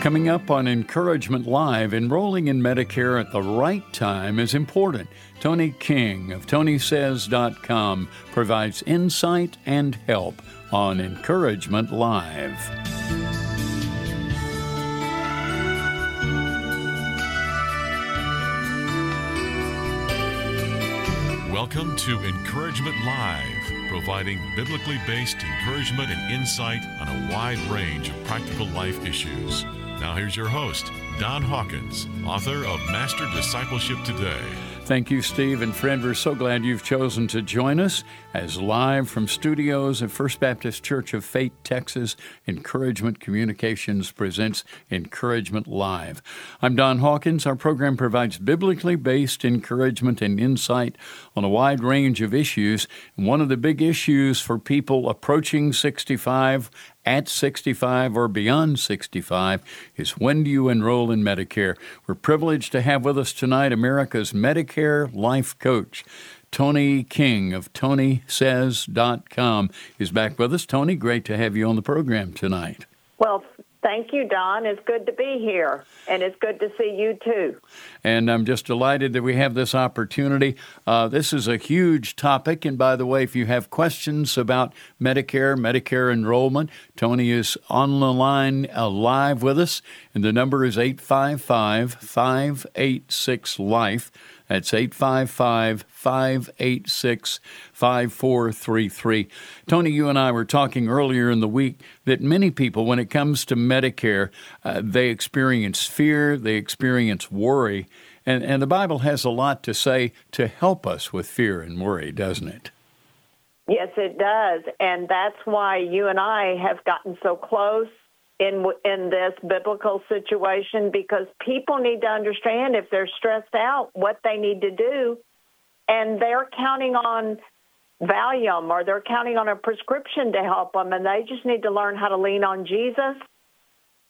Coming up on Encouragement Live, enrolling in Medicare at the right time is important. Toni King of ToniSays.com provides insight and help on Encouragement Live. Welcome to Encouragement Live, providing biblically based encouragement and insight on a wide range of practical life issues. Now, here's your host, Don Hawkins, author of Master Discipleship Today. Thank you, Steve and friend. We're so glad you've chosen to join us as live from studios at First Baptist Church of Fate, Texas. Encouragement Communications presents Encouragement Live. I'm Don Hawkins. Our program provides biblically based encouragement and insight on a wide range of issues. And one of the big issues for people approaching 65 at 65 or beyond 65 is when do you enroll in Medicare? We're privileged to have with us tonight America's Medicare life coach. Toni King of ToniSays.com is back with us. Toni, great to have you on the program tonight. Well, Thank you, Don. It's good to be here, and it's good to see you too. And I'm just delighted that we have this opportunity. Uh, this is a huge topic. And by the way, if you have questions about Medicare, Medicare enrollment, Toni is on the line uh, live with us, and the number is 855 586 LIFE. That's 855 586 5433. Toni, you and I were talking earlier in the week that many people, when it comes to Medicare, uh, they experience fear, they experience worry, and, and the Bible has a lot to say to help us with fear and worry, doesn't it? Yes, it does. And that's why you and I have gotten so close in in this biblical situation because people need to understand if they're stressed out what they need to do and they're counting on Valium or they're counting on a prescription to help them and they just need to learn how to lean on Jesus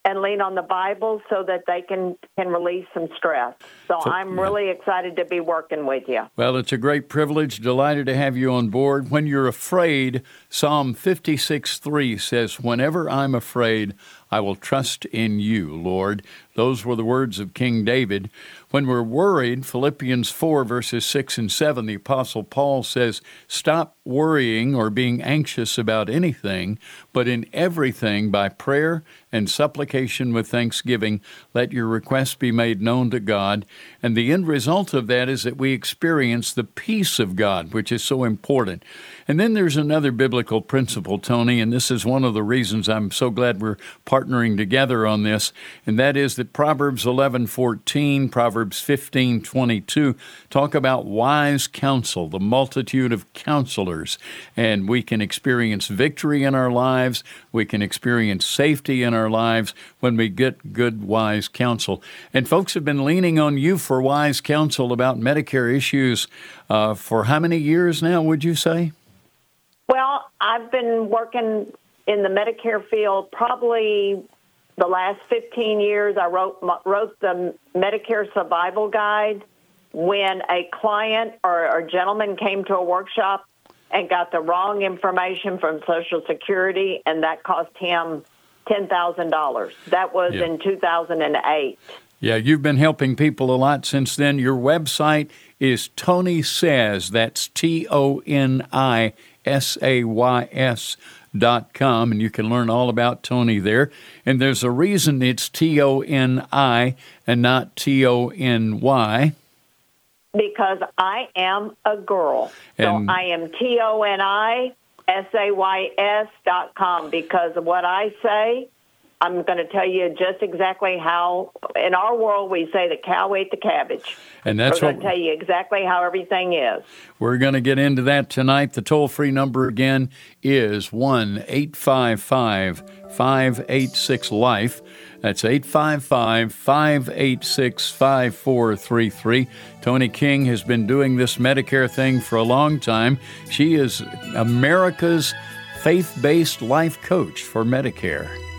and lean on the Bible so that they can can release some stress. So, so I'm yeah. really excited to be working with you. Well, it's a great privilege. Delighted to have you on board. When you're afraid, Psalm 56:3 says, "Whenever I'm afraid, I will trust in you, Lord." Those were the words of King David. When we're worried, Philippians 4, verses 6 and 7, the Apostle Paul says, Stop worrying or being anxious about anything, but in everything, by prayer and supplication with thanksgiving, let your requests be made known to God. And the end result of that is that we experience the peace of God, which is so important. And then there's another biblical principle, Tony, and this is one of the reasons I'm so glad we're partnering together on this, and that is that Proverbs 11:14, Proverbs 15:22 talk about wise counsel, the multitude of counselors, and we can experience victory in our lives, we can experience safety in our lives when we get good wise counsel. And folks have been leaning on you for wise counsel about Medicare issues uh, for how many years now, would you say? Well, I've been working in the Medicare field probably the last 15 years, I wrote wrote the Medicare Survival Guide. When a client or a gentleman came to a workshop and got the wrong information from Social Security, and that cost him ten thousand dollars. That was yeah. in 2008. Yeah, you've been helping people a lot since then. Your website is Toni Says. That's T O N I S A Y S com, and you can learn all about Toni there. And there's a reason it's T O N I and not T O N Y. Because I am a girl. And so I am T O N I S A Y S dot com because of what I say I'm going to tell you just exactly how, in our world, we say the cow ate the cabbage. And that's We're going to tell you exactly how everything is. We're going to get into that tonight. The toll free number again is 1 855 586 Life. That's 855 586 5433. Toni King has been doing this Medicare thing for a long time. She is America's faith based life coach for Medicare.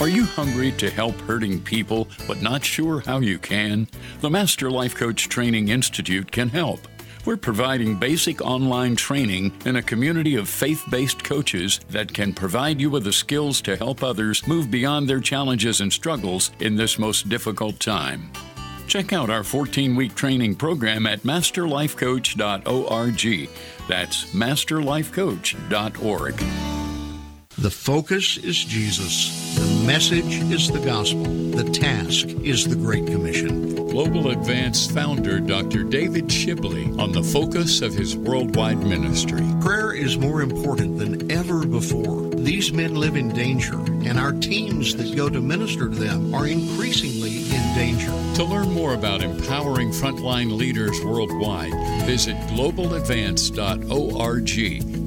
Are you hungry to help hurting people but not sure how you can? The Master Life Coach Training Institute can help. We're providing basic online training in a community of faith based coaches that can provide you with the skills to help others move beyond their challenges and struggles in this most difficult time. Check out our 14 week training program at masterlifecoach.org. That's masterlifecoach.org. The focus is Jesus. The message is the gospel. The task is the Great Commission. Global Advance founder Dr. David Shibley on the focus of his worldwide ministry. Prayer is more important than ever before. These men live in danger, and our teams that go to minister to them are increasingly in danger. To learn more about empowering frontline leaders worldwide, visit globaladvance.org.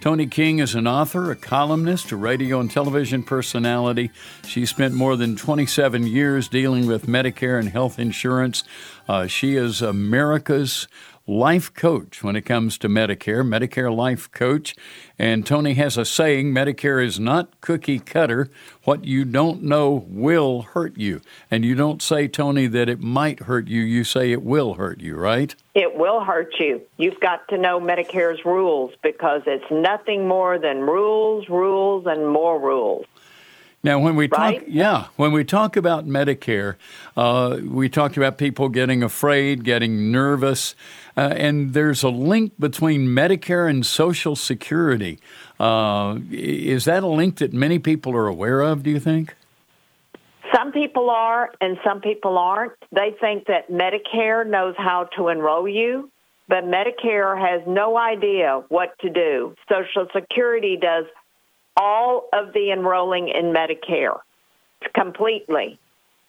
Toni King is an author, a columnist, a radio and television personality. She spent more than 27 years dealing with Medicare and health insurance. Uh, she is America's life coach when it comes to Medicare, Medicare life coach. And Toni has a saying Medicare is not cookie cutter. What you don't know will hurt you. And you don't say, Toni, that it might hurt you. You say it will hurt you, right? It will hurt you. You've got to know Medicare's rules because it's nothing more than rules, rules, and more rules. Now, when we talk, yeah, when we talk about Medicare, uh, we talked about people getting afraid, getting nervous, uh, and there's a link between Medicare and Social Security. Uh, is that a link that many people are aware of? Do you think? Some people are, and some people aren't. They think that Medicare knows how to enroll you, but Medicare has no idea what to do. Social Security does all of the enrolling in Medicare completely.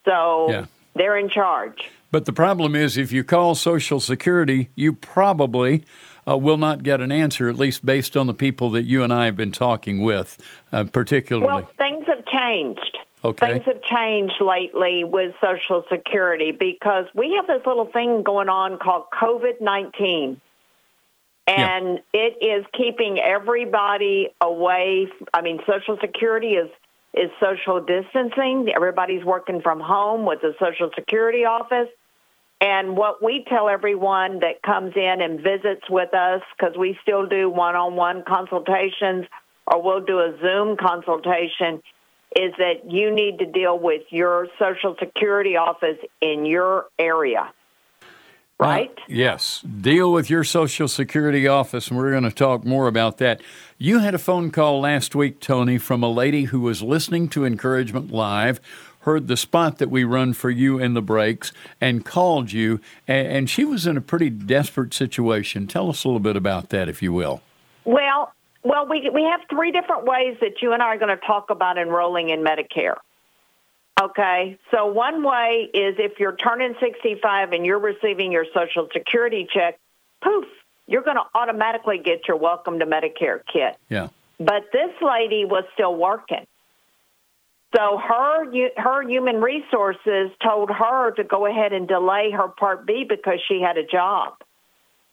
So Yeah. they're in charge. But the problem is, if you call Social Security, you probably uh, will not get an answer, at least based on the people that you and I have been talking with, uh, particularly. Well, things have changed. Okay. Things have changed lately with Social Security because we have this little thing going on called COVID 19. And it is keeping everybody away. I mean, Social Security is is social distancing. Everybody's working from home with the Social Security office. And what we tell everyone that comes in and visits with us, because we still do one on one consultations or we'll do a Zoom consultation, is that you need to deal with your Social Security office in your area. Right? Uh, yes. Deal with your Social Security office, and we're going to talk more about that. You had a phone call last week, Toni, from a lady who was listening to Encouragement Live, heard the spot that we run for you in the breaks, and called you, and, and she was in a pretty desperate situation. Tell us a little bit about that, if you will. Well, well, we we have three different ways that you and I are going to talk about enrolling in Medicare. Okay, so one way is if you're turning 65 and you're receiving your Social Security check, poof, you're going to automatically get your Welcome to Medicare kit. Yeah. But this lady was still working. So her her human resources told her to go ahead and delay her Part B because she had a job.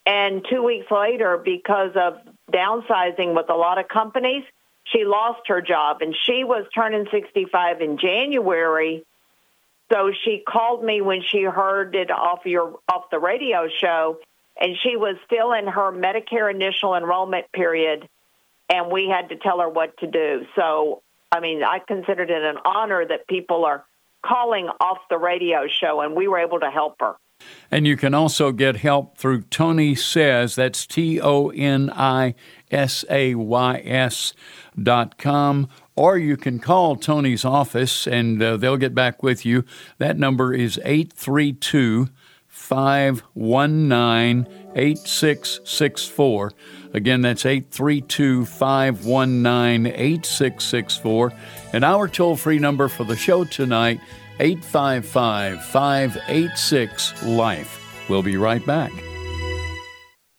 And two weeks later, because of downsizing with a lot of companies, she lost her job. And she was turning 65 in January. So she called me when she heard it off your off the radio show, and she was still in her Medicare initial enrollment period, and we had to tell her what to do. So, I mean, I considered it an honor that people are calling off the radio show, and we were able to help her. And you can also get help through Toni Says. That's T O N I S A Y S dot com. Or you can call Toni's office and uh, they'll get back with you. That number is 832 519 8664. Again, that's 832 519 8664. And our toll free number for the show tonight 855 586 Life. We'll be right back.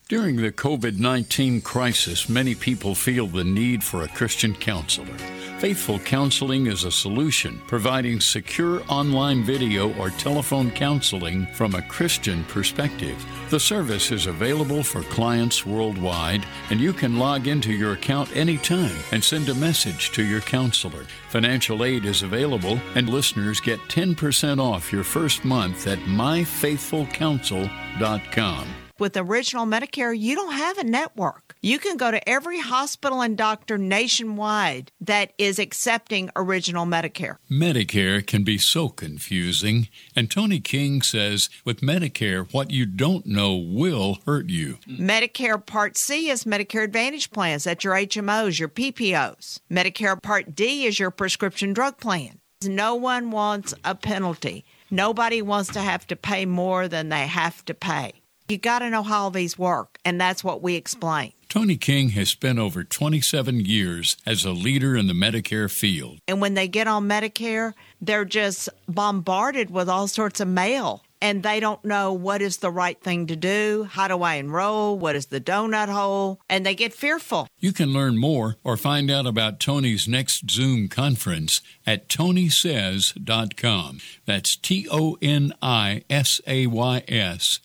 During the COVID 19 crisis, many people feel the need for a Christian counselor. Faithful Counseling is a solution providing secure online video or telephone counseling from a Christian perspective. The service is available for clients worldwide, and you can log into your account anytime and send a message to your counselor. Financial aid is available, and listeners get 10% off your first month at myfaithfulcounsel.com. With Original Medicare, you don't have a network. You can go to every hospital and doctor nationwide that is accepting Original Medicare. Medicare can be so confusing, and Toni King says with Medicare, what you don't know will hurt you. Medicare Part C is Medicare Advantage plans. That's your HMOs, your PPOs. Medicare Part D is your prescription drug plan. No one wants a penalty. Nobody wants to have to pay more than they have to pay. You got to know how all these work, and that's what we explain. Toni King has spent over 27 years as a leader in the Medicare field. And when they get on Medicare, they're just bombarded with all sorts of mail. And they don't know what is the right thing to do. How do I enroll? What is the donut hole? And they get fearful. You can learn more or find out about Toni's next Zoom conference at tonisays.com. That's T O N I S A Y S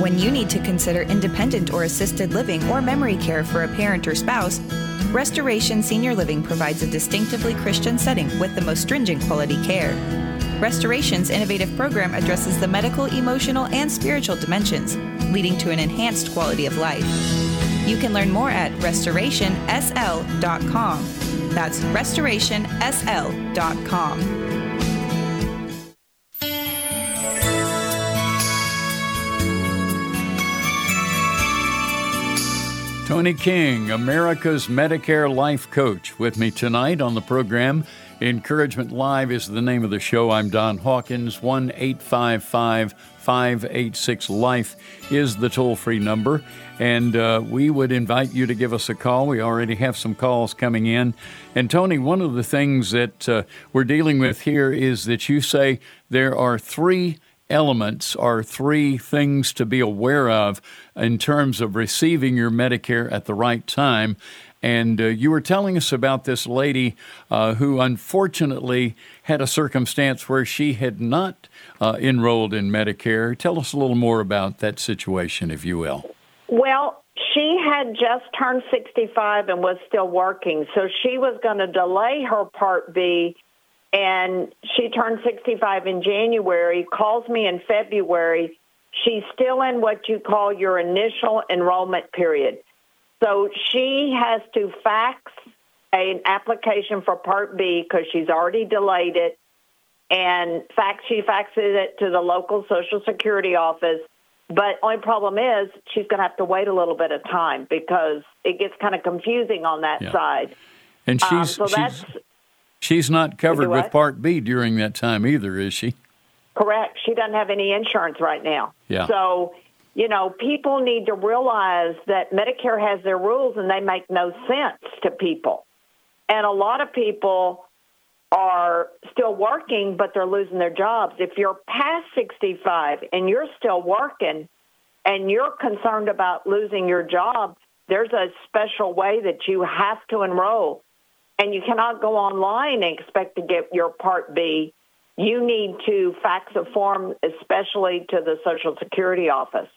when you need to consider independent or assisted living or memory care for a parent or spouse, Restoration Senior Living provides a distinctively Christian setting with the most stringent quality care. Restoration's innovative program addresses the medical, emotional, and spiritual dimensions, leading to an enhanced quality of life. You can learn more at restorationsl.com. That's restorationsl.com. Toni King, America's Medicare Life Coach, with me tonight on the program. Encouragement Live is the name of the show. I'm Don Hawkins. 1 855 586 Life is the toll free number. And uh, we would invite you to give us a call. We already have some calls coming in. And Toni, one of the things that uh, we're dealing with here is that you say there are three elements are three things to be aware of in terms of receiving your Medicare at the right time. And uh, you were telling us about this lady uh, who unfortunately had a circumstance where she had not uh, enrolled in Medicare. Tell us a little more about that situation, if you will. Well, she had just turned 65 and was still working, so she was going to delay her Part B and she turned 65 in January, calls me in February. She's still in what you call your initial enrollment period. So she has to fax an application for Part B because she's already delayed it. And fax, she faxes it to the local Social Security office. But only problem is she's going to have to wait a little bit of time because it gets kind of confusing on that yeah. side. And she's um, so she's, that's She's not covered with Part B during that time either, is she? Correct. She doesn't have any insurance right now. Yeah. So, you know, people need to realize that Medicare has their rules and they make no sense to people. And a lot of people are still working, but they're losing their jobs. If you're past 65 and you're still working and you're concerned about losing your job, there's a special way that you have to enroll and you cannot go online and expect to get your Part B. You need to fax a form, especially to the Social Security office.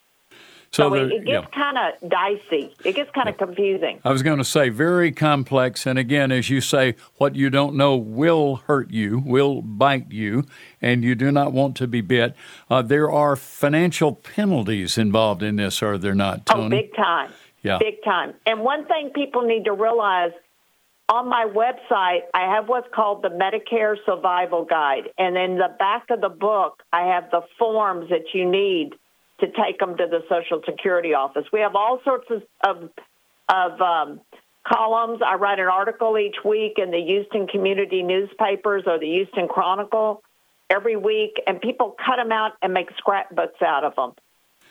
So, so it, it, gets yeah. kind of dicey. It gets kind of confusing. I was going to say very complex. And again, as you say, what you don't know will hurt you, will bite you, and you do not want to be bit. Uh, there are financial penalties involved in this, are there not, Toni? Oh, big time. Yeah. Big time. And one thing people need to realize – on my website, I have what's called the Medicare Survival Guide. And in the back of the book, I have the forms that you need to take them to the Social Security office. We have all sorts of, of, of um, columns. I write an article each week in the Houston Community Newspapers or the Houston Chronicle every week, and people cut them out and make scrapbooks out of them.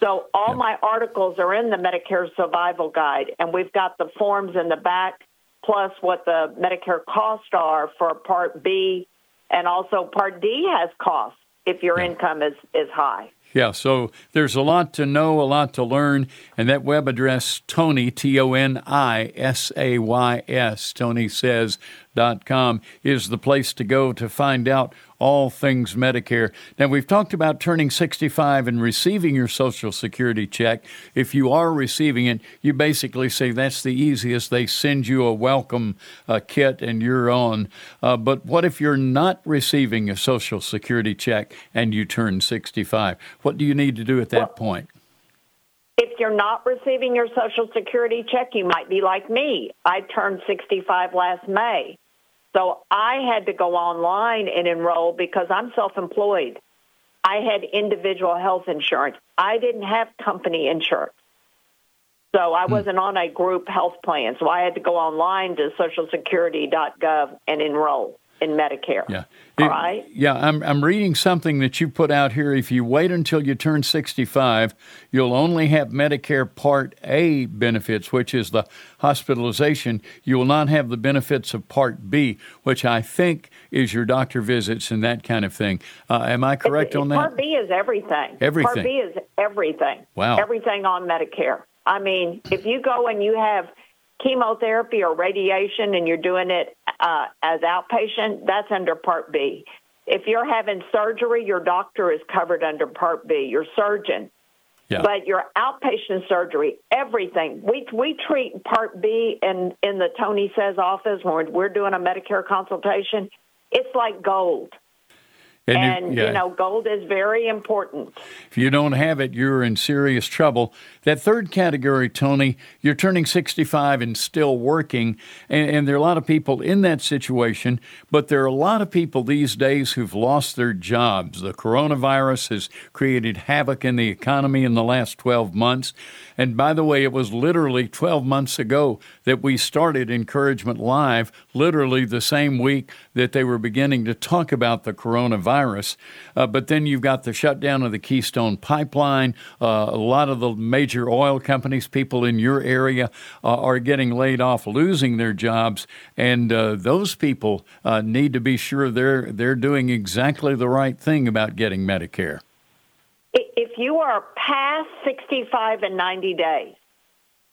So all my articles are in the Medicare Survival Guide, and we've got the forms in the back plus what the Medicare costs are for Part B, and also Part D has costs if your yeah. income is, is high. Yeah, so there's a lot to know, a lot to learn, and that web address, Toni, T O N I S A Y S, Toni says, dot com is the place to go to find out all things Medicare. Now, we've talked about turning 65 and receiving your Social Security check. If you are receiving it, you basically say that's the easiest. They send you a welcome uh, kit and you're on. Uh, but what if you're not receiving a Social Security check and you turn 65? What do you need to do at that point? If you're not receiving your Social Security check, you might be like me. I turned 65 last May. So I had to go online and enroll because I'm self employed. I had individual health insurance. I didn't have company insurance. So I hmm. wasn't on a group health plan. So I had to go online to socialsecurity.gov and enroll in Medicare. Yeah. All right. Yeah, I'm, I'm reading something that you put out here. If you wait until you turn 65, you'll only have Medicare Part A benefits, which is the hospitalization. You will not have the benefits of Part B, which I think is your doctor visits and that kind of thing. Uh, am I correct it's, on that? Part B is everything. Everything. Part B is everything. Wow. Everything on Medicare. I mean, if you go and you have chemotherapy or radiation and you're doing it uh, as outpatient, that's under Part B. If you're having surgery, your doctor is covered under Part B, your surgeon. Yeah. But your outpatient surgery, everything. We we treat Part B in in the Toni Says office when we're doing a Medicare consultation. It's like gold. And, and you, yeah. you, know, gold is very important. If you don't have it, you're in serious trouble. That third category, Toni, you're turning 65 and still working, and, and, there are a lot of people in that situation, but there are a lot of people these days who've lost their jobs. The coronavirus has created havoc in the economy in the last 12 months. And by the way, it was literally 12 months ago that we started Encouragement Live, literally the same week that they were beginning to talk about the coronavirus. Uh, but then you've got the shutdown of the Keystone Pipeline. Uh, a lot of the major oil companies, people in your area, uh, are getting laid off, losing their jobs. And uh, those people uh, need to be sure they're, they're doing exactly the right thing about getting Medicare. If you are past 65 and 90 days,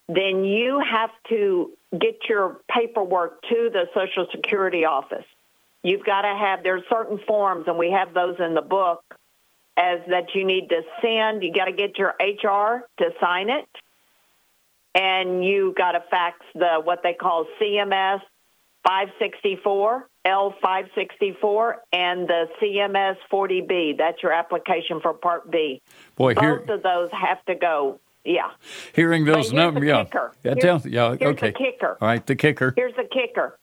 then you have to get your paperwork to the Social Security office. You've got to have, there's certain forms, and we have those in the book, as that you need to send. You got to get your HR to sign it. And you got to fax the what they call CMS 564, L564, and the CMS 40B. That's your application for Part B. Boy, both here, of those have to go. Yeah. Hearing those numbers, yeah. Kicker. Yeah, here's, yeah, here's okay. the kicker. All right, the kicker. Here's the kicker.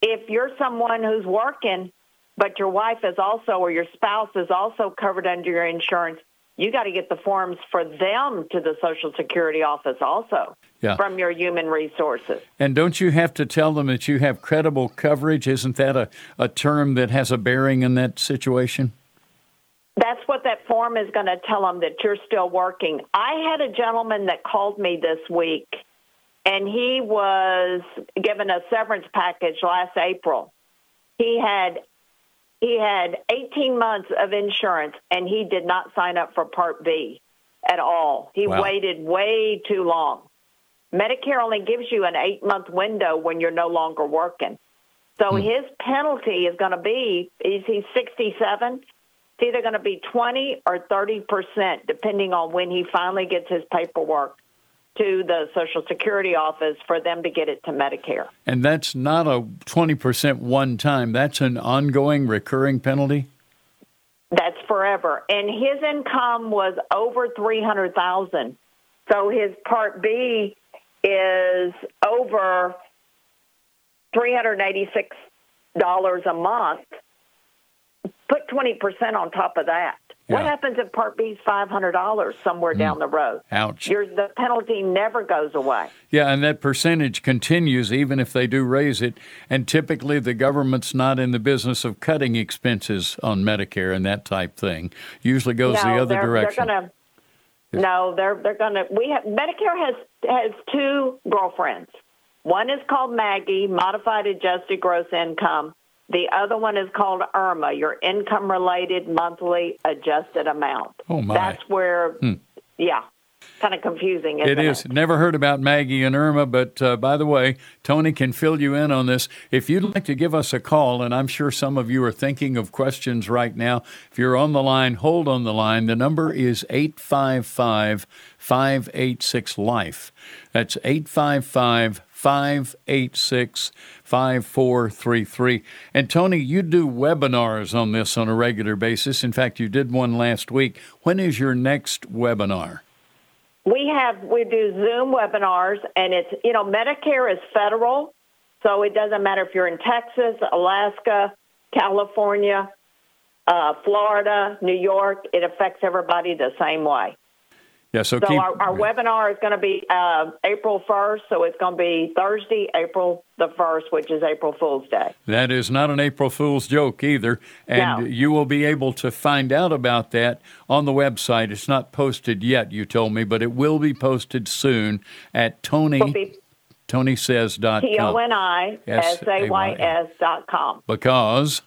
If you're someone who's working, but your wife is also, or your spouse is also covered under your insurance, you got to get the forms for them to the Social Security office also yeah. from your human resources. And don't you have to tell them that you have credible coverage? Isn't that a, a term that has a bearing in that situation? That's what that form is going to tell them that you're still working. I had a gentleman that called me this week, and he was given a severance package last April. He had he had 18 months of insurance, and he did not sign up for Part B at all. He wow. waited way too long. Medicare only gives you an eight month window when you're no longer working. So hmm. his penalty is going to be, is he 67? It's either going to be 20 or 30 percent, depending on when he finally gets his paperwork to the Social Security office for them to get it to Medicare. And that's not a 20% one time, that's an ongoing recurring penalty? That's forever. And his income was over 300,000. So his part B is over $386 a month. Put 20% on top of that. Yeah. What happens if Part B is five hundred dollars somewhere mm. down the road? Ouch! Your, the penalty never goes away. Yeah, and that percentage continues even if they do raise it. And typically, the government's not in the business of cutting expenses on Medicare and that type thing. Usually goes no, the other they're, direction. They're gonna, no, they're they're going to. We have Medicare has has two girlfriends. One is called Maggie, modified adjusted gross income, The other one is called IRMA, your income related monthly adjusted amount. Oh, my. That's where, yeah, kind of confusing, isn't It is. Never heard about Maggie and Irma, but uh, by the way, Toni can fill you in on this. If you'd like to give us a call, and I'm sure some of you are thinking of questions right now, if you're on the line, hold on the line. The number is 855 586 Life. That's 855 586 5433. And Toni, you do webinars on this on a regular basis. In fact, you did one last week. When is your next webinar? We have we do Zoom webinars, and it's you know Medicare is federal, so it doesn't matter if you're in Texas, Alaska, California, uh, Florida, New York. It affects everybody the same way. Yeah, so, So keep, our, our webinar is going to be uh, April 1st, so it's going to be Thursday, April the 1st, which is April Fool's Day. That is not an April Fool's joke either. And No. you will be able to find out about that on the website. It's not posted yet, you told me, but it will be posted soon at Toni, It'll be ToniSays.com. T O N I S A Y S dot com. Because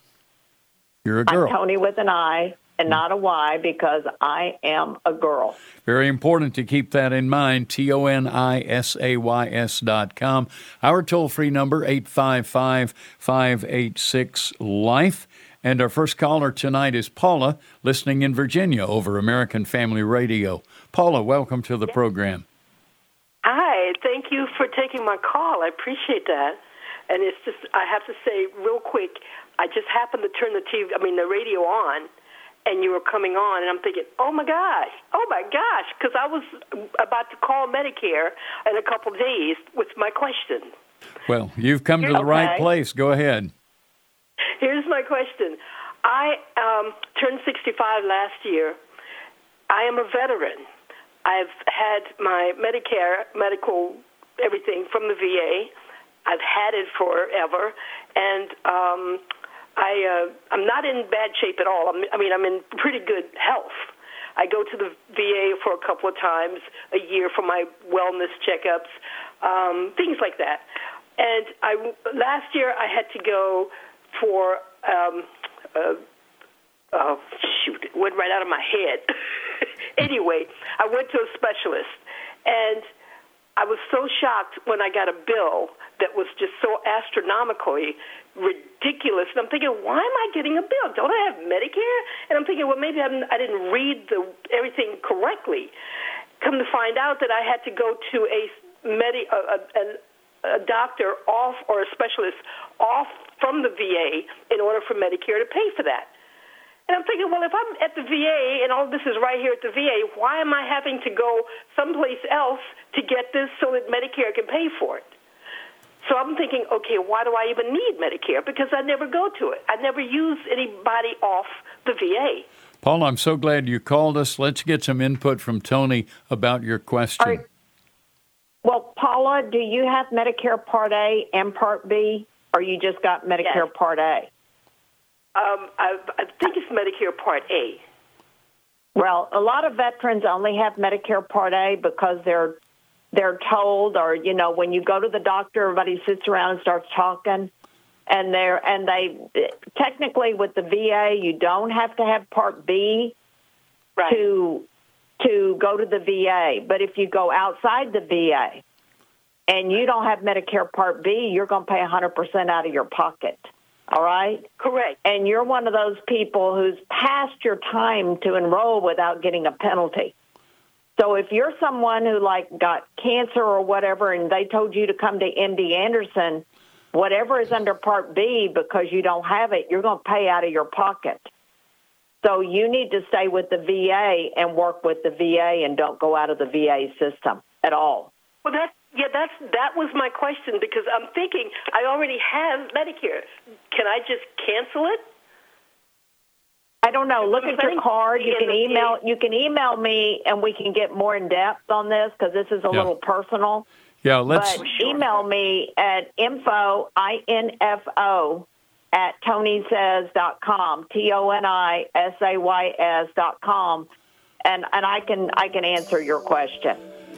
you're a I'm girl. Toni with an I and mm. not a Y because I am a girl. Very important to keep that in mind. T O N I S A Y S dot com. Our toll free number, 855 586 Life. And our first caller tonight is Paula, listening in Virginia over American Family Radio. Paula, welcome to the program. Hi, thank you for taking my call. I appreciate that. And it's just, I have to say real quick, I just happened to turn the TV, I mean, the radio on, and you were coming on, and I'm thinking, oh my gosh, oh my gosh, because I was about to call Medicare in a couple of days with my question. Well, you've come to the right place. Go ahead. Here's my question. I um, turned 65 last year. I am a veteran. I've had my Medicare, medical, everything from the VA. I've had it forever, and um, I uh, I'm not in bad shape at all. I'm, I mean, I'm in pretty good health. I go to the VA for a couple of times a year for my wellness checkups, um, things like that. And I last year I had to go for um, uh, oh shoot, it went right out of my head. anyway, I went to a specialist, and I was so shocked when I got a bill that was just so astronomically ridiculous. And I'm thinking, why am I getting a bill? Don't I have Medicare? And I'm thinking, well, maybe I'm, I didn't read the everything correctly. Come to find out that I had to go to a medi a, a, a- a doctor off or a specialist off from the VA in order for Medicare to pay for that. And I'm thinking, well, if I'm at the VA and all this is right here at the VA, why am I having to go someplace else to get this so that Medicare can pay for it? So I'm thinking, okay, why do I even need Medicare? Because I never go to it. I never use anybody off the VA. Paul, I'm so glad you called us. Let's get some input from Toni about your question. All right. Well, Paula, do you have Medicare Part A and Part B, or you just got Medicare Yes. Part A? Um, I, I think it's Medicare Part A. Well, a lot of veterans only have Medicare Part A because they're they're told, or you know, when you go to the doctor, everybody sits around and starts talking, and they're and they technically with the VA, you don't have to have Part B Right. to to go to the VA. But if you go outside the VA and you don't have Medicare Part B, you're going to pay 100% out of your pocket. All right? Correct. And you're one of those people who's past your time to enroll without getting a penalty. So if you're someone who like got cancer or whatever and they told you to come to MD Anderson, whatever is under Part B because you don't have it, you're going to pay out of your pocket. So you need to stay with the VA and work with the VA and don't go out of the VA system at all. Well, that yeah, that's that was my question because I'm thinking I already have Medicare. Can I just cancel it? I don't know. Look at your card. You can email. You can email me, and we can get more in depth on this because this is a Yeah. little personal. Yeah, let's. But email me at info i n f o at tonisays.com t o n i s a y s dot com, and and I can I can answer your question.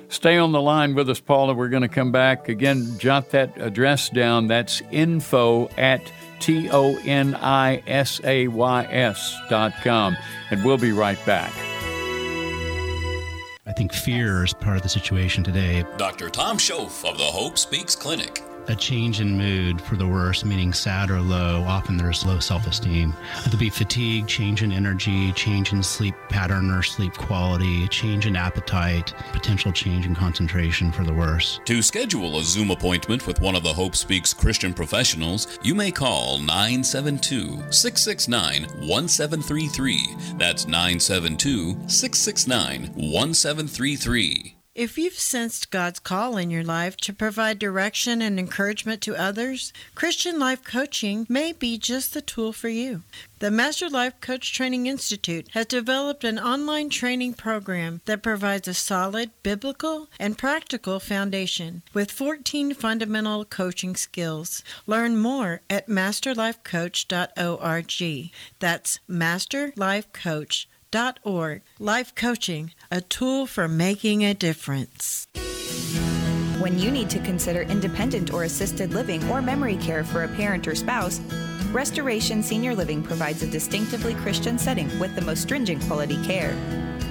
Stay on the line with us, Paula. We're going to come back. Again, jot that address down. That's info at T O N I S A Y S dot com. And we'll be right back. I think fear is part of the situation today. Dr. Tom Schoaf of the Hope Speaks Clinic a change in mood for the worse, meaning sad or low. Often there's low self esteem. There'll be fatigue, change in energy, change in sleep pattern or sleep quality, change in appetite, potential change in concentration for the worse. To schedule a Zoom appointment with one of the Hope Speaks Christian professionals, you may call 972 669 1733. That's 972 669 1733. If you've sensed God's call in your life to provide direction and encouragement to others, Christian Life Coaching may be just the tool for you. The Master Life Coach Training Institute has developed an online training program that provides a solid biblical and practical foundation with 14 fundamental coaching skills. Learn more at masterlifecoach.org. That's masterlifecoach.org org. Life Coaching, a tool for making a difference. When you need to consider independent or assisted living or memory care for a parent or spouse, Restoration Senior Living provides a distinctively Christian setting with the most stringent quality care.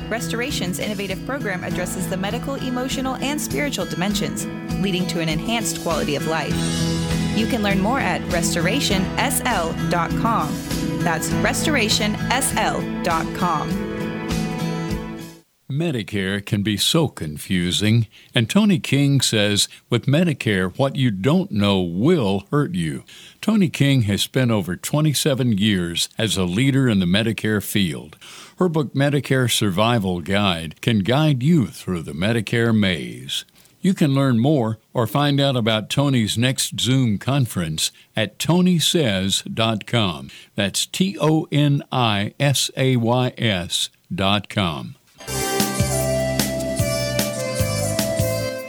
Restoration's innovative program addresses the medical, emotional, and spiritual dimensions, leading to an enhanced quality of life. You can learn more at restorationsl.com. That's restorationsl.com. Medicare can be so confusing, and Toni King says with Medicare, what you don't know will hurt you. Toni King has spent over 27 years as a leader in the Medicare field. Her book, Medicare Survival Guide, can guide you through the Medicare maze. You can learn more or find out about Toni's next Zoom conference at tonisays.com. That's T O N I S A Y S.com.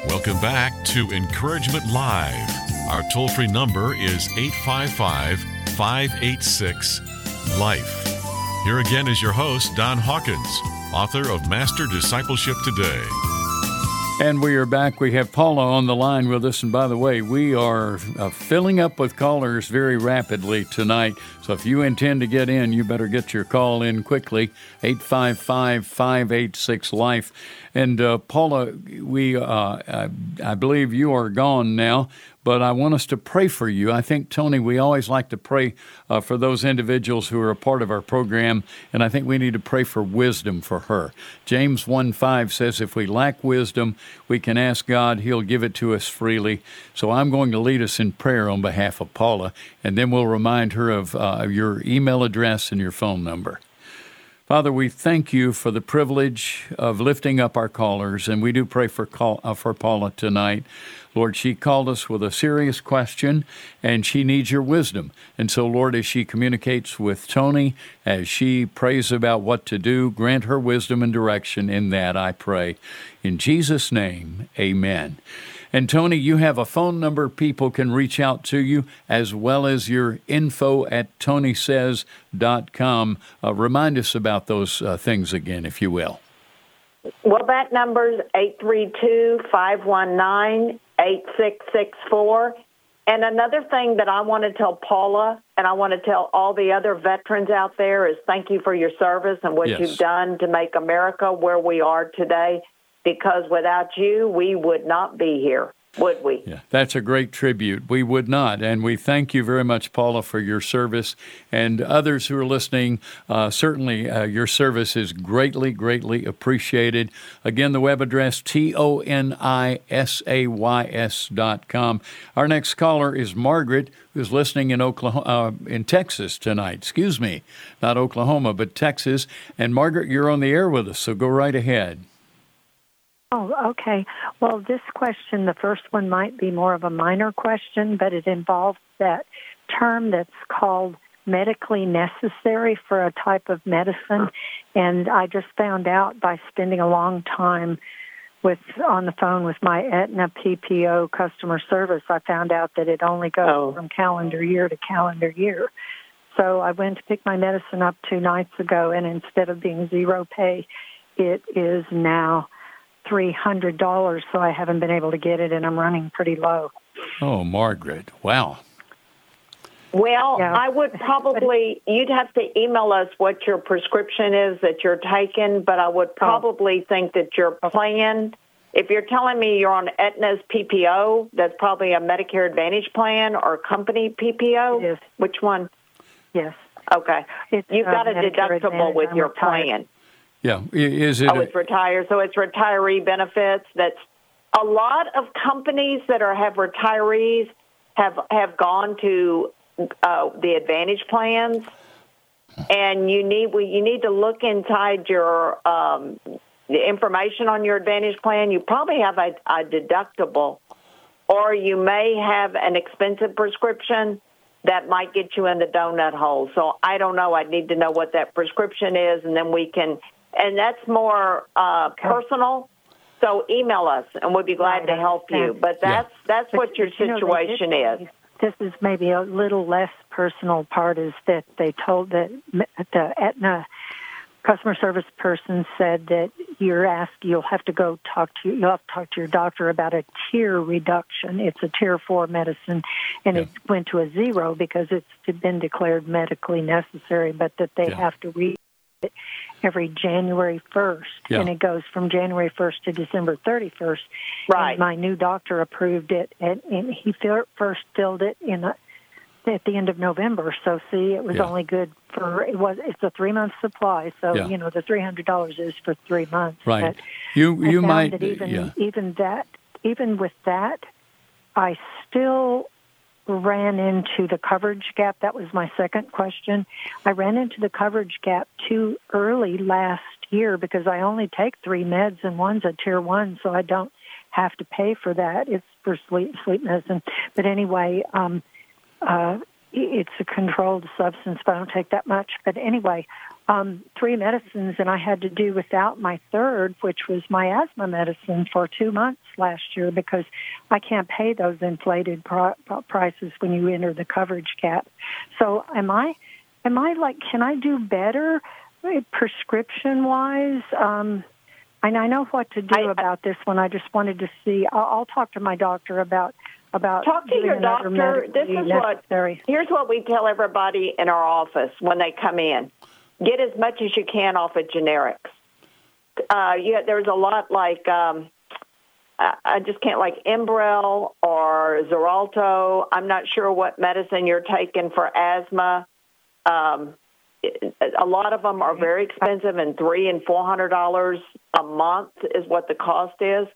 Welcome back to Encouragement Live. Our toll free number is 855 586 Life. Here again is your host, Don Hawkins, author of Master Discipleship Today. And we are back. We have Paula on the line with us. And by the way, we are uh, filling up with callers very rapidly tonight. So if you intend to get in, you better get your call in quickly 855 586 Life. And uh, Paula, we uh, I, I believe you are gone now but I want us to pray for you. I think, Toni, we always like to pray uh, for those individuals who are a part of our program, and I think we need to pray for wisdom for her. James 1 5 says, If we lack wisdom, we can ask God, He'll give it to us freely. So I'm going to lead us in prayer on behalf of Paula, and then we'll remind her of uh, your email address and your phone number. Father, we thank you for the privilege of lifting up our callers, and we do pray for, call, uh, for Paula tonight. Lord, she called us with a serious question and she needs your wisdom. And so, Lord, as she communicates with Toni, as she prays about what to do, grant her wisdom and direction in that, I pray. In Jesus' name, amen. And Toni, you have a phone number people can reach out to you, as well as your info at tonisays.com. Uh, remind us about those uh, things again, if you will. Well, that number is 832 519 8664. And another thing that I want to tell Paula and I want to tell all the other veterans out there is thank you for your service and what yes. you've done to make America where we are today because without you, we would not be here would we? Yeah, that's a great tribute. We would not. And we thank you very much, Paula, for your service. And others who are listening, uh, certainly uh, your service is greatly, greatly appreciated. Again, the web address, T O N I S A Y S dot com. Our next caller is Margaret, who's listening in Oklahoma, uh, in Texas tonight. Excuse me, not Oklahoma, but Texas. And Margaret, you're on the air with us, so go right ahead. Oh, okay. Well, this question, the first one might be more of a minor question, but it involves that term that's called medically necessary for a type of medicine. And I just found out by spending a long time with on the phone with my Aetna PPO customer service, I found out that it only goes oh. from calendar year to calendar year. So I went to pick my medicine up two nights ago, and instead of being zero pay, it is now $300, so I haven't been able to get it, and I'm running pretty low. Oh, Margaret, wow. Well, yeah. I would probably, you'd have to email us what your prescription is that you're taking, but I would oh. probably oh. think that your plan, if you're telling me you're on Aetna's PPO, that's probably a Medicare Advantage plan or company PPO. Yes. Which one? Yes. Okay. It's, You've got uh, a Medicare deductible with your plan. Yeah. Is it? Oh, it's retired. So it's retiree benefits. That's a lot of companies that are have retirees have have gone to uh, the Advantage plans, and you need we, you need to look inside your um, the information on your Advantage plan. You probably have a, a deductible, or you may have an expensive prescription that might get you in the donut hole. So I don't know. I need to know what that prescription is, and then we can. And that's more uh, personal. So email us, and we'll be glad to help you. But that's yeah. that's but, what your situation you know, is this is maybe a little less personal part is that they told that the Aetna customer service person said that you're asked you'll have to go talk to you'll have to talk to your doctor about a tier reduction. It's a tier four medicine, and yeah. it went to a zero because it's been declared medically necessary, but that they yeah. have to read it every January 1st, yeah. and it goes from January 1st to December 31st. Right. And my new doctor approved it, and, and he first filled it in a, at the end of November. So see, it was yeah. only good for it was it's a three month supply. So yeah. you know the three hundred dollars is for three months. Right. But you you might even yeah. even that even with that, I still ran into the coverage gap. That was my second question. I ran into the coverage gap too early last year because I only take three meds and one's a tier one, so I don't have to pay for that. It's for sleep sleep medicine. But anyway, um, uh, it's a controlled substance, but I don't take that much. But anyway, um, three medicines, and I had to do without my third, which was my asthma medicine, for two months last year because I can't pay those inflated pro- prices when you enter the coverage gap. So, am I? Am I like? Can I do better, eh, prescription wise? Um, and I know what to do I, about this one. I just wanted to see. I'll, I'll talk to my doctor about about talk to your doctor. This is necessary. what here's what we tell everybody in our office when they come in: get as much as you can off of generics. Uh, yeah, there's a lot like um, I, I just can't like Enbrel or Xarelto. I'm not sure what medicine you're taking for asthma. Um, a lot of them are very expensive, and three and four hundred dollars a month is what the cost is.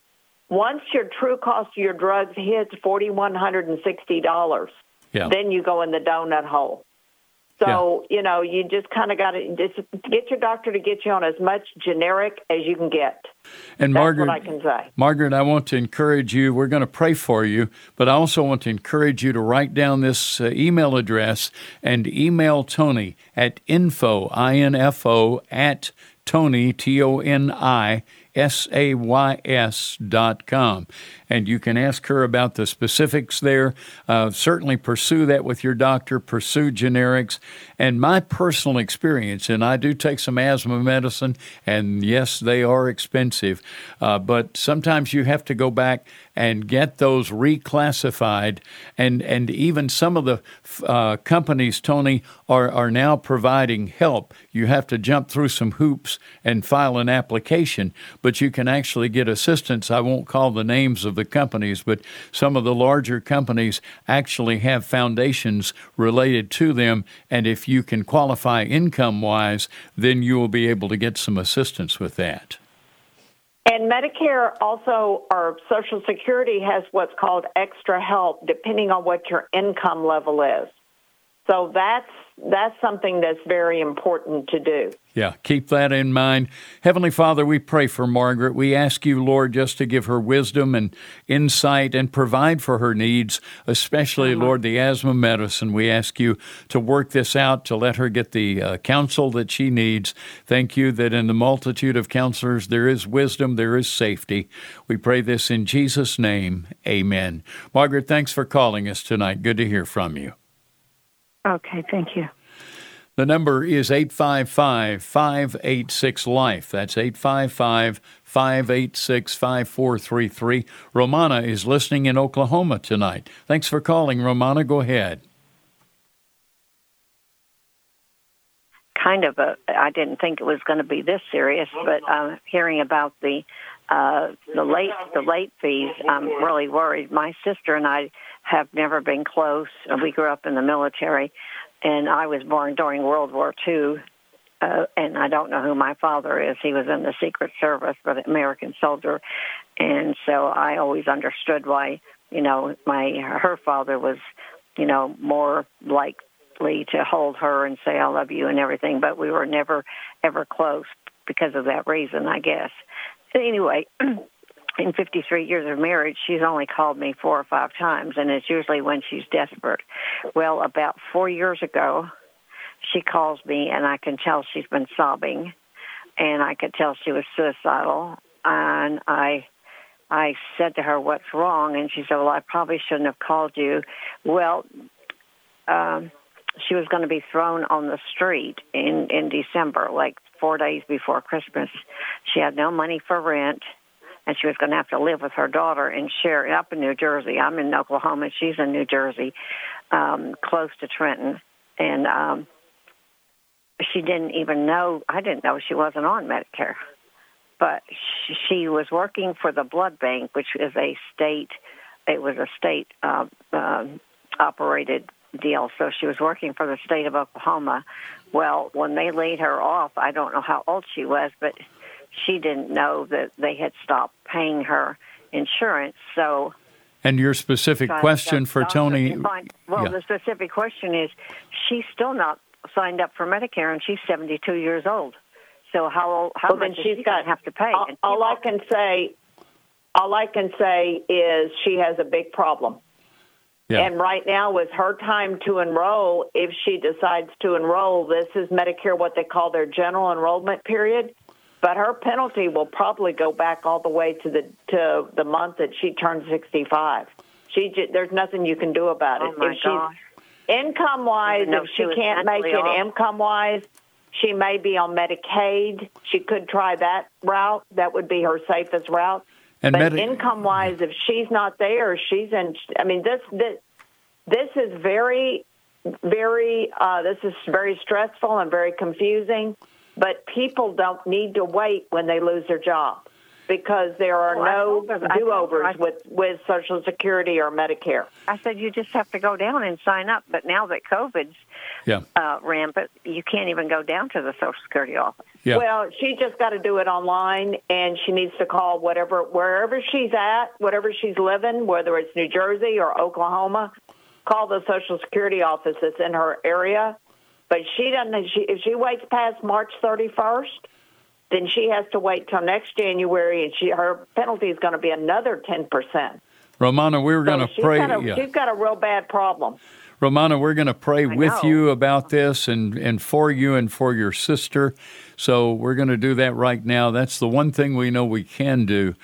Once your true cost of your drugs hits forty one hundred and sixty dollars, yeah. then you go in the donut hole. So yeah. you know you just kind of got to just get your doctor to get you on as much generic as you can get. And That's Margaret, I can say. Margaret, I want to encourage you. We're going to pray for you, but I also want to encourage you to write down this uh, email address and email Toni at info i n f o at Tony, Toni T O N I S-A-Y-S dot com. And you can ask her about the specifics there. Uh, certainly pursue that with your doctor, pursue generics. And my personal experience, and I do take some asthma medicine, and yes, they are expensive, uh, but sometimes you have to go back and get those reclassified. And, and even some of the uh, companies, Toni, are, are now providing help. You have to jump through some hoops and file an application, but you can actually get assistance. I won't call the names of the companies, but some of the larger companies actually have foundations related to them. And if you can qualify income wise, then you will be able to get some assistance with that. And Medicare also, or Social Security has what's called extra help depending on what your income level is. So that's that's something that's very important to do. Yeah, keep that in mind. Heavenly Father, we pray for Margaret. We ask you, Lord, just to give her wisdom and insight and provide for her needs, especially, uh-huh. Lord, the asthma medicine. We ask you to work this out, to let her get the uh, counsel that she needs. Thank you that in the multitude of counselors there is wisdom, there is safety. We pray this in Jesus' name. Amen. Margaret, thanks for calling us tonight. Good to hear from you. Okay, thank you. The number is 855 586 LIFE. That's 855 586 5433. Romana is listening in Oklahoma tonight. Thanks for calling, Romana. Go ahead. Kind of a, I didn't think it was going to be this serious, but uh, hearing about the uh, the late the late fees, I'm really worried. My sister and I have never been close. We grew up in the military, and I was born during World War II. Uh, and I don't know who my father is. He was in the Secret Service, but an American soldier, and so I always understood why you know my her father was you know more likely to hold her and say I love you and everything, but we were never ever close because of that reason, I guess. Anyway, in 53 years of marriage, she's only called me four or five times, and it's usually when she's desperate. Well, about four years ago, she calls me, and I can tell she's been sobbing, and I could tell she was suicidal. And I, I said to her, "What's wrong?" And she said, "Well, I probably shouldn't have called you." Well, um, she was going to be thrown on the street in in December, like four days before Christmas. She had no money for rent and she was going to have to live with her daughter and share up in New Jersey. I'm in Oklahoma, she's in New Jersey, um, close to Trenton, and um, she didn't even know. I didn't know she wasn't on Medicare, but she, she was working for the blood bank, which is a state. It was a state uh, uh, operated deal. So she was working for the state of Oklahoma. Well, when they laid her off, I don't know how old she was, but she didn't know that they had stopped paying her insurance. So. And your specific question for Toni? Find, well, yeah. the specific question is, she's still not signed up for Medicare, and she's 72 years old. So how how well, much then she's she got have to pay? All, all I can say, all I can say is she has a big problem. Yeah. And right now is her time to enroll. If she decides to enroll, this is Medicare, what they call their general enrollment period but her penalty will probably go back all the way to the to the month that she turns 65. She just, there's nothing you can do about it. Oh my if gosh. income wise, if she, she can't make it off. income wise, she may be on Medicaid. She could try that route. That would be her safest route. And but Medi- income wise, if she's not there, she's in. I mean, this this this is very very uh, this is very stressful and very confusing. But people don't need to wait when they lose their job because there are Well, no told her- I do told her I- overs with with Social Security or Medicare. I said you just have to go down and sign up. But now that COVID's Yeah. uh, rampant, you can't even go down to the Social Security office. Yeah. Well, she just got to do it online, and she needs to call whatever wherever she's at, whatever she's living, whether it's New Jersey or Oklahoma. Call the Social Security office that's in her area. But she doesn't. She, if she waits past March 31st, then she has to wait till next January, and she her penalty is going to be another 10 percent. Romana, we were going to pray. Got a, yeah. She's got a real bad problem. Romana, we're going to pray with know. you about this and, and for you and for your sister. So we're going to do that right now. That's the one thing we know we can do.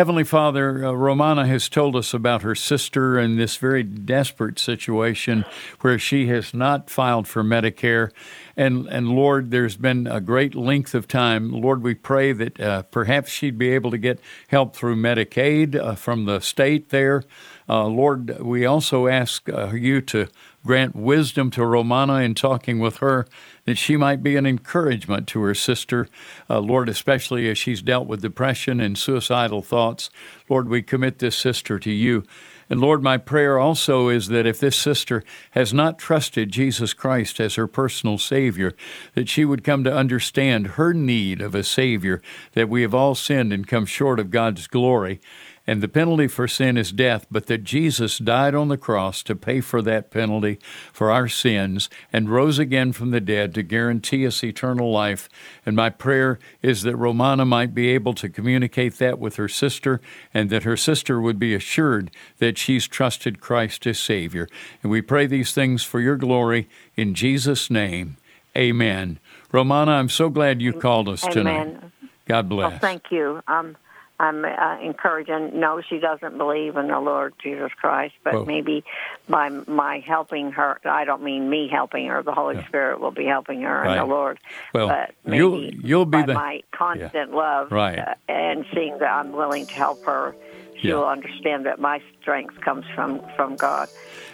Heavenly Father, uh, Romana has told us about her sister in this very desperate situation where she has not filed for Medicare. And, and Lord, there's been a great length of time. Lord, we pray that uh, perhaps she'd be able to get help through Medicaid uh, from the state there. Uh, Lord, we also ask uh, you to grant wisdom to Romana in talking with her, that she might be an encouragement to her sister. Uh, Lord, especially as she's dealt with depression and suicidal thoughts. Lord, we commit this sister to you. And Lord, my prayer also is that if this sister has not trusted Jesus Christ as her personal Savior, that she would come to understand her need of a Savior, that we have all sinned and come short of God's glory. And the penalty for sin is death, but that Jesus died on the cross to pay for that penalty for our sins and rose again from the dead to guarantee us eternal life. And my prayer is that Romana might be able to communicate that with her sister and that her sister would be assured that she's trusted Christ as Savior. And we pray these things for your glory in Jesus' name. Amen. Romana, I'm so glad you called us tonight. Amen. God Well, bless. thank you. Um, I'm uh, encouraging. No, she doesn't believe in the Lord Jesus Christ, but maybe by my helping her, I don't mean me helping her. The Holy Spirit will be helping her and the Lord. Well, but maybe you'll- you'll be by the- my constant love Right. uh, and seeing that I'm willing to help her. she'll understand that my strength comes from from God.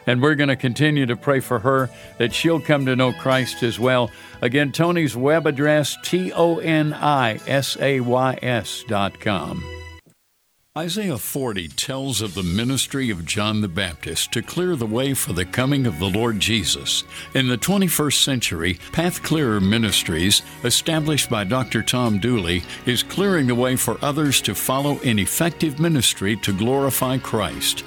And we're going to continue to pray for her that she'll come to know Christ as well. Again, Toni's web address, T O N I S A Y S dot com. Isaiah 40 tells of the ministry of John the Baptist to clear the way for the coming of the Lord Jesus. In the 21st century, Path Clearer Ministries, established by Dr. Tom Dooley, is clearing the way for others to follow in effective ministry to glorify Christ.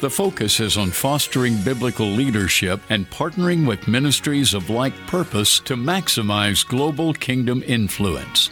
The focus is on fostering biblical leadership and partnering with ministries of like purpose to maximize global kingdom influence.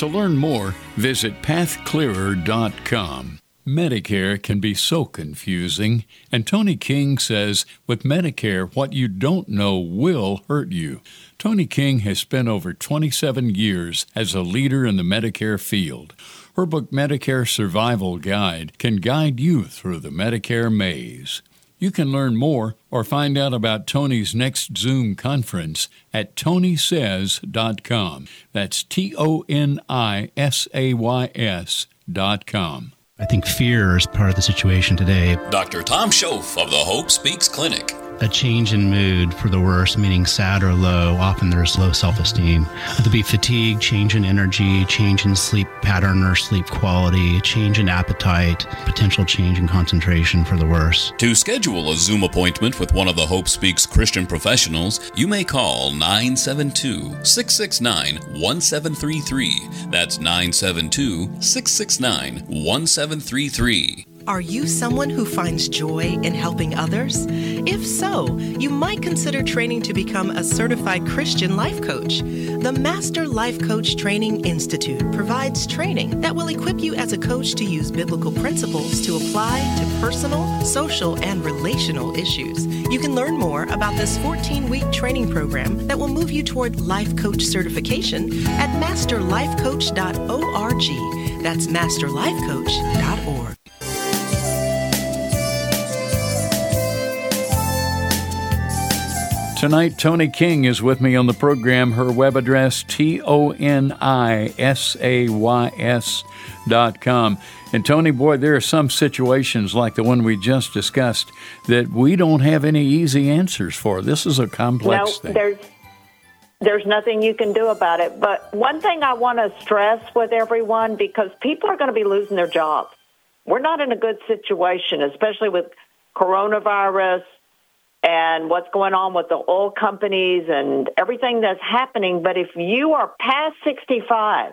To learn more, visit pathclearer.com. Medicare can be so confusing, and Toni King says with Medicare, what you don't know will hurt you. Toni King has spent over 27 years as a leader in the Medicare field. Her book, Medicare Survival Guide, can guide you through the Medicare maze. You can learn more or find out about Toni's next Zoom conference at tonisays.com. That's T O N I S A Y S.com. I think fear is part of the situation today. Dr. Tom Schoaf of the Hope Speaks Clinic. A change in mood for the worse, meaning sad or low. Often there's low self esteem. There'll be fatigue, change in energy, change in sleep pattern or sleep quality, change in appetite, potential change in concentration for the worse. To schedule a Zoom appointment with one of the Hope Speaks Christian professionals, you may call 972 669 1733. That's 972 669 1733. Are you someone who finds joy in helping others? If so, you might consider training to become a certified Christian life coach. The Master Life Coach Training Institute provides training that will equip you as a coach to use biblical principles to apply to personal, social, and relational issues. You can learn more about this 14 week training program that will move you toward life coach certification at masterlifecoach.org. That's masterlifecoach.org. Tonight, Toni King is with me on the program. Her web address, T O N I S A Y S dot com. And Toni, boy, there are some situations like the one we just discussed that we don't have any easy answers for. This is a complex no, thing. There's, there's nothing you can do about it. But one thing I want to stress with everyone because people are going to be losing their jobs. We're not in a good situation, especially with coronavirus and what's going on with the oil companies and everything that's happening. But if you are past 65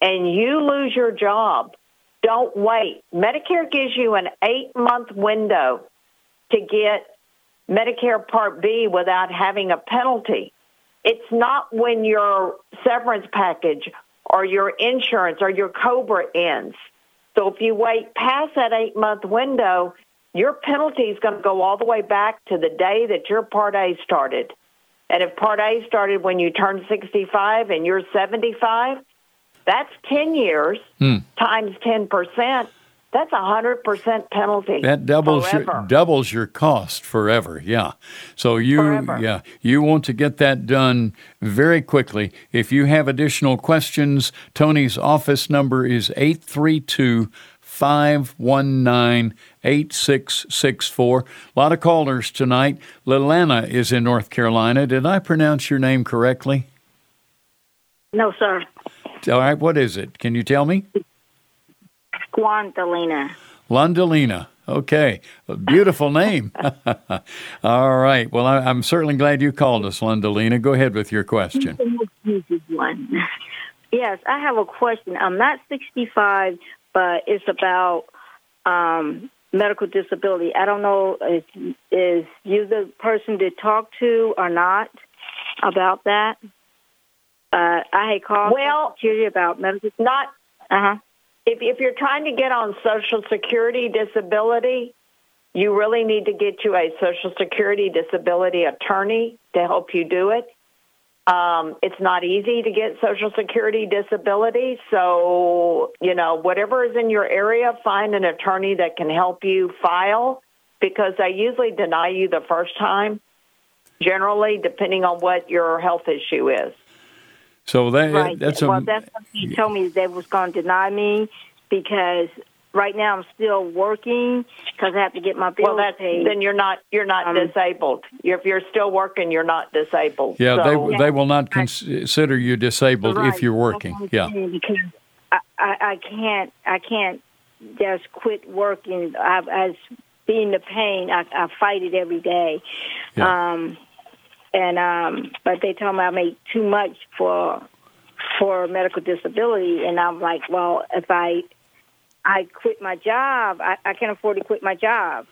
and you lose your job, don't wait. Medicare gives you an eight month window to get Medicare Part B without having a penalty. It's not when your severance package or your insurance or your COBRA ends. So if you wait past that eight month window, your penalty is going to go all the way back to the day that your Part A started. And if Part A started when you turned 65 and you're 75, that's 10 years Hmm. times 10%. That's a 100% penalty. That doubles your doubles your cost forever. Yeah. So you Forever. yeah, you want to get that done very quickly. If you have additional questions, Toni's office number is 832 519 8664. A lot of callers tonight. Lilana is in North Carolina. Did I pronounce your name correctly? No, sir. All right, what is it? Can you tell me? Squandalina. Londalina. Okay, a beautiful name. All right. Well, I, I'm certainly glad you called us, Londalina. Go ahead with your question. Most easy one. Yes, I have a question. I'm not 65, but it's about um, medical disability. I don't know if is you the person to talk to or not about that. Uh, I had called Well, Security about medical. Not Uh huh. if if you're trying to get on Social Security disability, you really need to get you a Social Security disability attorney to help you do it. Um, it's not easy to get Social Security disability, so you know whatever is in your area, find an attorney that can help you file because they usually deny you the first time. Generally, depending on what your health issue is. So that Right. that's a well, that's what he told me they was going to deny me because right now I'm still working because I have to get my bills well, that's, paid. then you're not you're not Um, disabled. You're, if you're still working, you're not disabled. Yeah, So- they they will not consider you disabled Right. if you're working. That's Yeah. Because I, I I can't I can't just quit working. I, as being the pain, I, I fight it every day. Um, and um, but they told me I make too much for for medical disability, and I'm like, well, if I I quit my job, I, I can't afford to quit my job.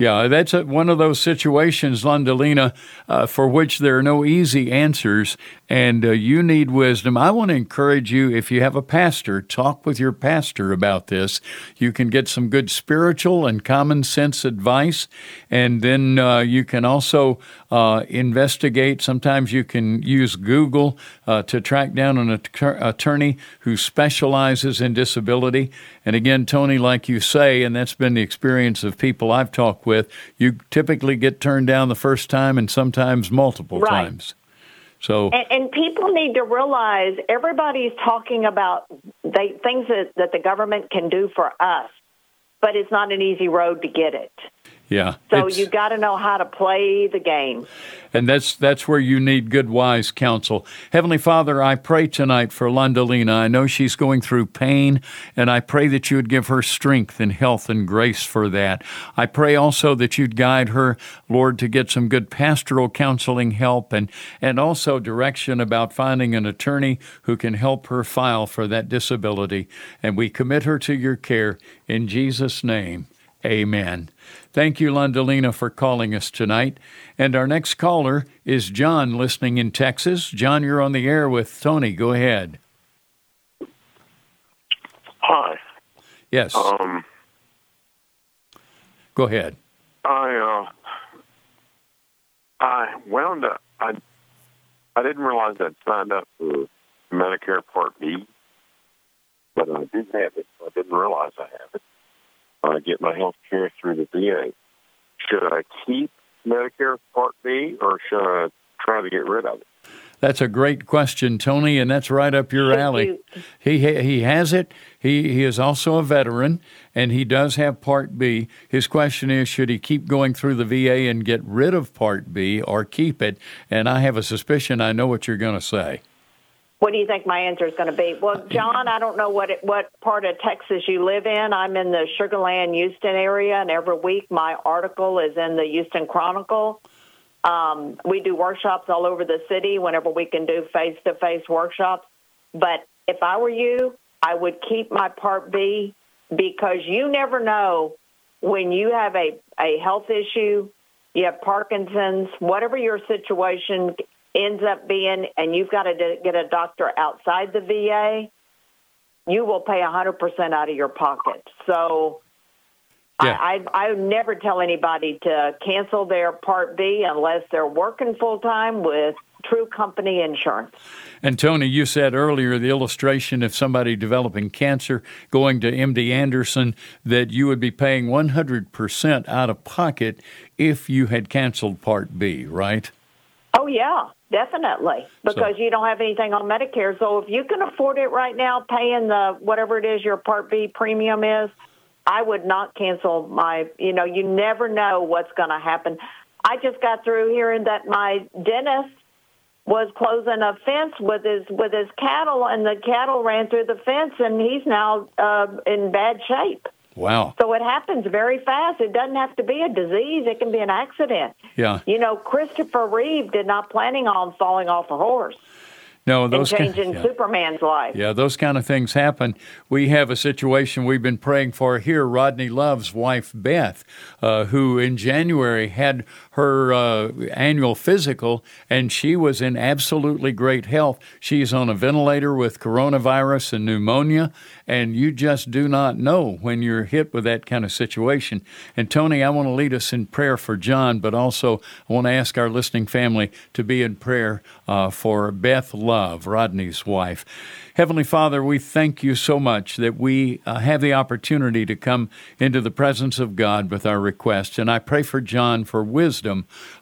Yeah, that's a, one of those situations, Londalina, uh, for which there are no easy answers, and uh, you need wisdom. I want to encourage you, if you have a pastor, talk with your pastor about this. You can get some good spiritual and common sense advice, and then uh, you can also uh, investigate. Sometimes you can use Google uh, to track down an att- attorney who specializes in disability. And again, Toni, like you say, and that's been the experience of people I've talked with, you typically get turned down the first time and sometimes multiple Right. times. So, And, and people need to realize everybody's talking about they, things that, that the government can do for us, but it's not an easy road to get it. Yeah. So you got to know how to play the game. And that's that's where you need good, wise counsel. Heavenly Father, I pray tonight for Londalina. I know she's going through pain, and I pray that you would give her strength and health and grace for that. I pray also that you'd guide her, Lord, to get some good pastoral counseling help and, and also direction about finding an attorney who can help her file for that disability. And we commit her to your care in Jesus' name. Amen. Thank you, Londalina, for calling us tonight. And our next caller is John, listening in Texas. John, you're on the air with Toni. Go ahead. Hi. Yes. Um, Go ahead. I uh, I wound up. I I didn't realize I'd signed up for Medicare Part B, but I do have it. I didn't realize I have it. I get my health care through the VA. Should I keep Medicare Part B or should I try to get rid of it? That's a great question, Toni, and that's right up your alley. He he has it. He he is also a veteran, and he does have Part B. His question is, should he keep going through the VA and get rid of Part B, or keep it? And I have a suspicion I know what you're going to say. What do you think my answer is going to be? Well, John, I don't know what it, what part of Texas you live in. I'm in the Sugarland, Houston area, and every week my article is in the Houston Chronicle. Um, we do workshops all over the city whenever we can do face-to-face workshops. But if I were you, I would keep my Part B because you never know when you have a, a health issue, you have Parkinson's, whatever your situation ends up being, and you've got to get a doctor outside the VA, you will pay 100% out of your pocket. So Yeah. I, I, I never tell anybody to cancel their Part B unless they're working full time with True Company Insurance. And Toni, you said earlier the illustration of somebody developing cancer going to MD Anderson that you would be paying 100% out of pocket if you had canceled Part B, right? Oh yeah, definitely. Because you don't have anything on Medicare. So if you can afford it right now, paying the whatever it is your Part B premium is, I would not cancel my. You know, you never know what's going to happen. I just got through hearing that my dentist was closing a fence with his with his cattle, and the cattle ran through the fence, and he's now uh, in bad shape. Wow. So it happens very fast. It doesn't have to be a disease; it can be an accident. Yeah. You know, Christopher Reeve did not planning on falling off a horse No, and those kind- changing yeah. Superman's life. Yeah, those kind of things happen. We have a situation we've been praying for here. Rodney Love's wife, Beth, uh, who in January had her uh, annual physical, and she was in absolutely great health. She's on a ventilator with coronavirus and pneumonia, and you just do not know when you're hit with that kind of situation. And Toni, I want to lead us in prayer for John, but also I want to ask our listening family to be in prayer uh, for Beth Love, Rodney's wife. Heavenly Father, we thank you so much that we uh, have the opportunity to come into the presence of God with our requests. And I pray for John for wisdom,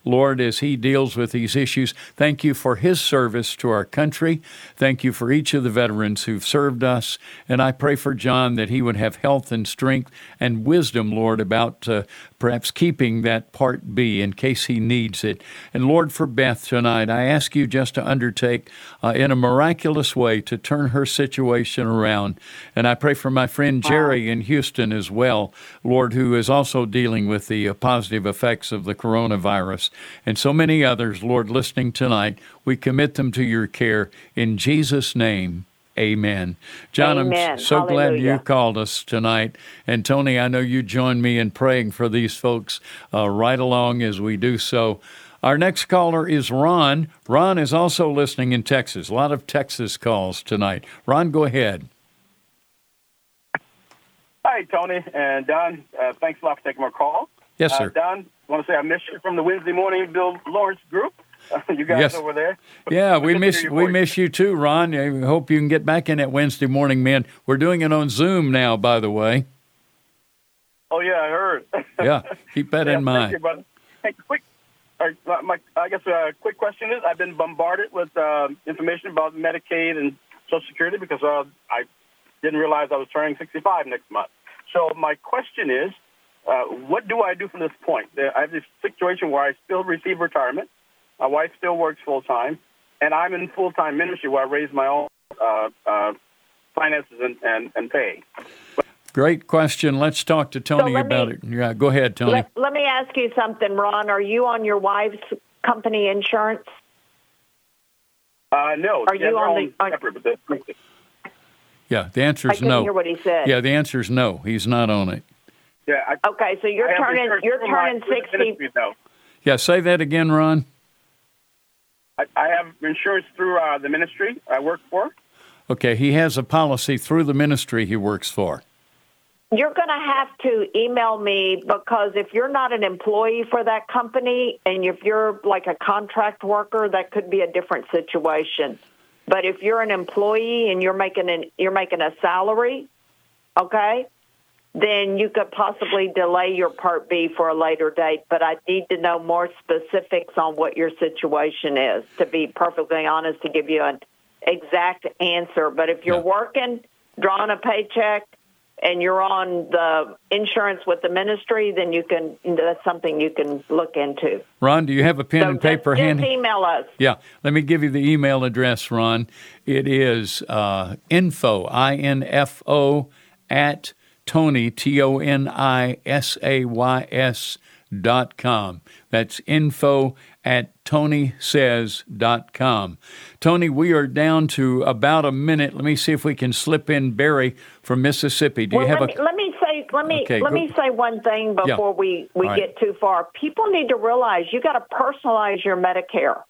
Lord, as he deals with these issues. Thank you for his service to our country. Thank you for each of the veterans who've served us. And I pray for John that he would have health and strength and wisdom, Lord, about uh, perhaps keeping that Part B in case he needs it. And Lord, for Beth tonight, I ask you just to undertake uh, in a miraculous way to turn her situation around. And I pray for my friend Jerry in Houston as well, Lord, who is also dealing with the uh, positive effects of the coronavirus. And so many others, Lord, listening tonight, we commit them to your care in Jesus' name. Amen. John, Amen. I'm so glad you called us tonight. And Toni, I know you join me in praying for these folks uh, right along as we do so. Our next caller is Ron. Ron is also listening in Texas. A lot of Texas calls tonight. Ron, go ahead. Hi, Toni and Don. Uh, thanks a lot for taking my call. Yes, Uh, sir. Don, I want to say I missed you from the Wednesday morning Bill Lawrence group. you guys Yes. over there. Yeah, we miss we miss you too, Ron. I hope you can get back in at Wednesday morning, man. We're doing it on Zoom now, by the way. Oh yeah, I heard. Yeah, keep that Yeah, in Thank mind. you. Hey, quick. right, my, I guess a quick question is: I've been bombarded with uh, information about Medicaid and Social Security because uh, I didn't realize I was turning 65 next month. So my question is, uh, what do I do from this point? I have this situation where I still receive retirement. My wife still works full time, and I'm in full time ministry where I raise my own uh, uh, finances and, and, and pay. Great question. Let's talk to Toni let me- about it. Yeah, go ahead, Toni. Let, let me ask you something, Ron. Are you on your wife's company insurance? Uh, no, Are yeah, you on the- are- separate, but Yeah, the answer is couldn't no. hear what he said. Yeah, the answer is no. He's not on it. Yeah. I, Okay, so you're I turning you're turning sixty. ministry, though. Yeah, say that again, Ron. I, I have insurance through uh, the ministry I work for. Okay, he has a policy through the ministry he works for. You're going to have to email me because if you're not an employee for that company and if you're like a contract worker, that could be a different situation. But if you're an employee and you're making an you're making a salary, okay, then you could possibly delay your Part B for a later date. But I need to know more specifics on what your situation is to be perfectly honest to give you an exact answer. But if you're working, drawing a paycheck, and you're on the insurance with the ministry, then you can that's something you can look into. Ron, do you have a pen so and paper just, handy? just email us. Yeah, let me give you the email address, Ron. It is uh, info, I N F O, at Toni, T O N I S A Y S dot com. That's info at tonisays.com. Toni, we are down to about a minute. Let me see if we can slip in Barry from Mississippi. Do well, you have let, a. me, let me say let me Okay, let go- me say one thing Yeah. before we we All right. get too far. People need to realize you got to personalize your Medicare.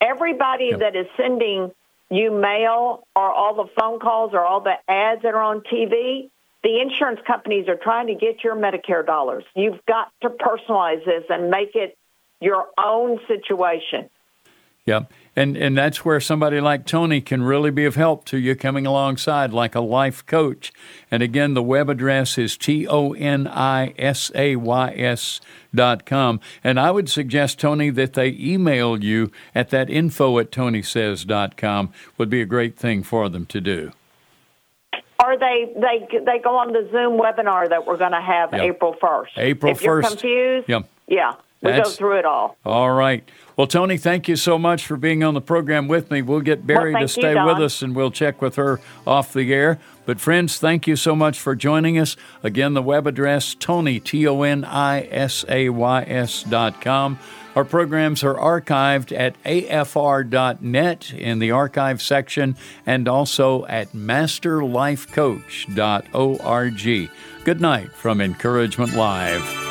Everybody that is sending you mail or all the phone calls or all the ads that are on TV, the insurance companies are trying to get your Medicare dollars. You've got to personalize this and make it your own situation. Yeah, and and that's where somebody like Toni can really be of help to you, coming alongside like a life coach. And again, the web address is t o n i s a y s dot com. And I would suggest Toni that they email you at that info at tonisays dot com would be a great thing for them to do. Or they they they go on the Zoom webinar that we're going to have Yeah. April first. April if you're 1st. confused, Yeah. yeah, we go through it all. All right. Well, Toni, thank you so much for being on the program with me. We'll get Barry Well, to thank you, stay with us and we'll check with her off the air. But, friends, thank you so much for joining us. Again, the web address, Toni, T O N I S A Y S dot com. Our programs are archived at afr.net in the archive section and also at masterlifecoach.org. Good night from Encouragement Live.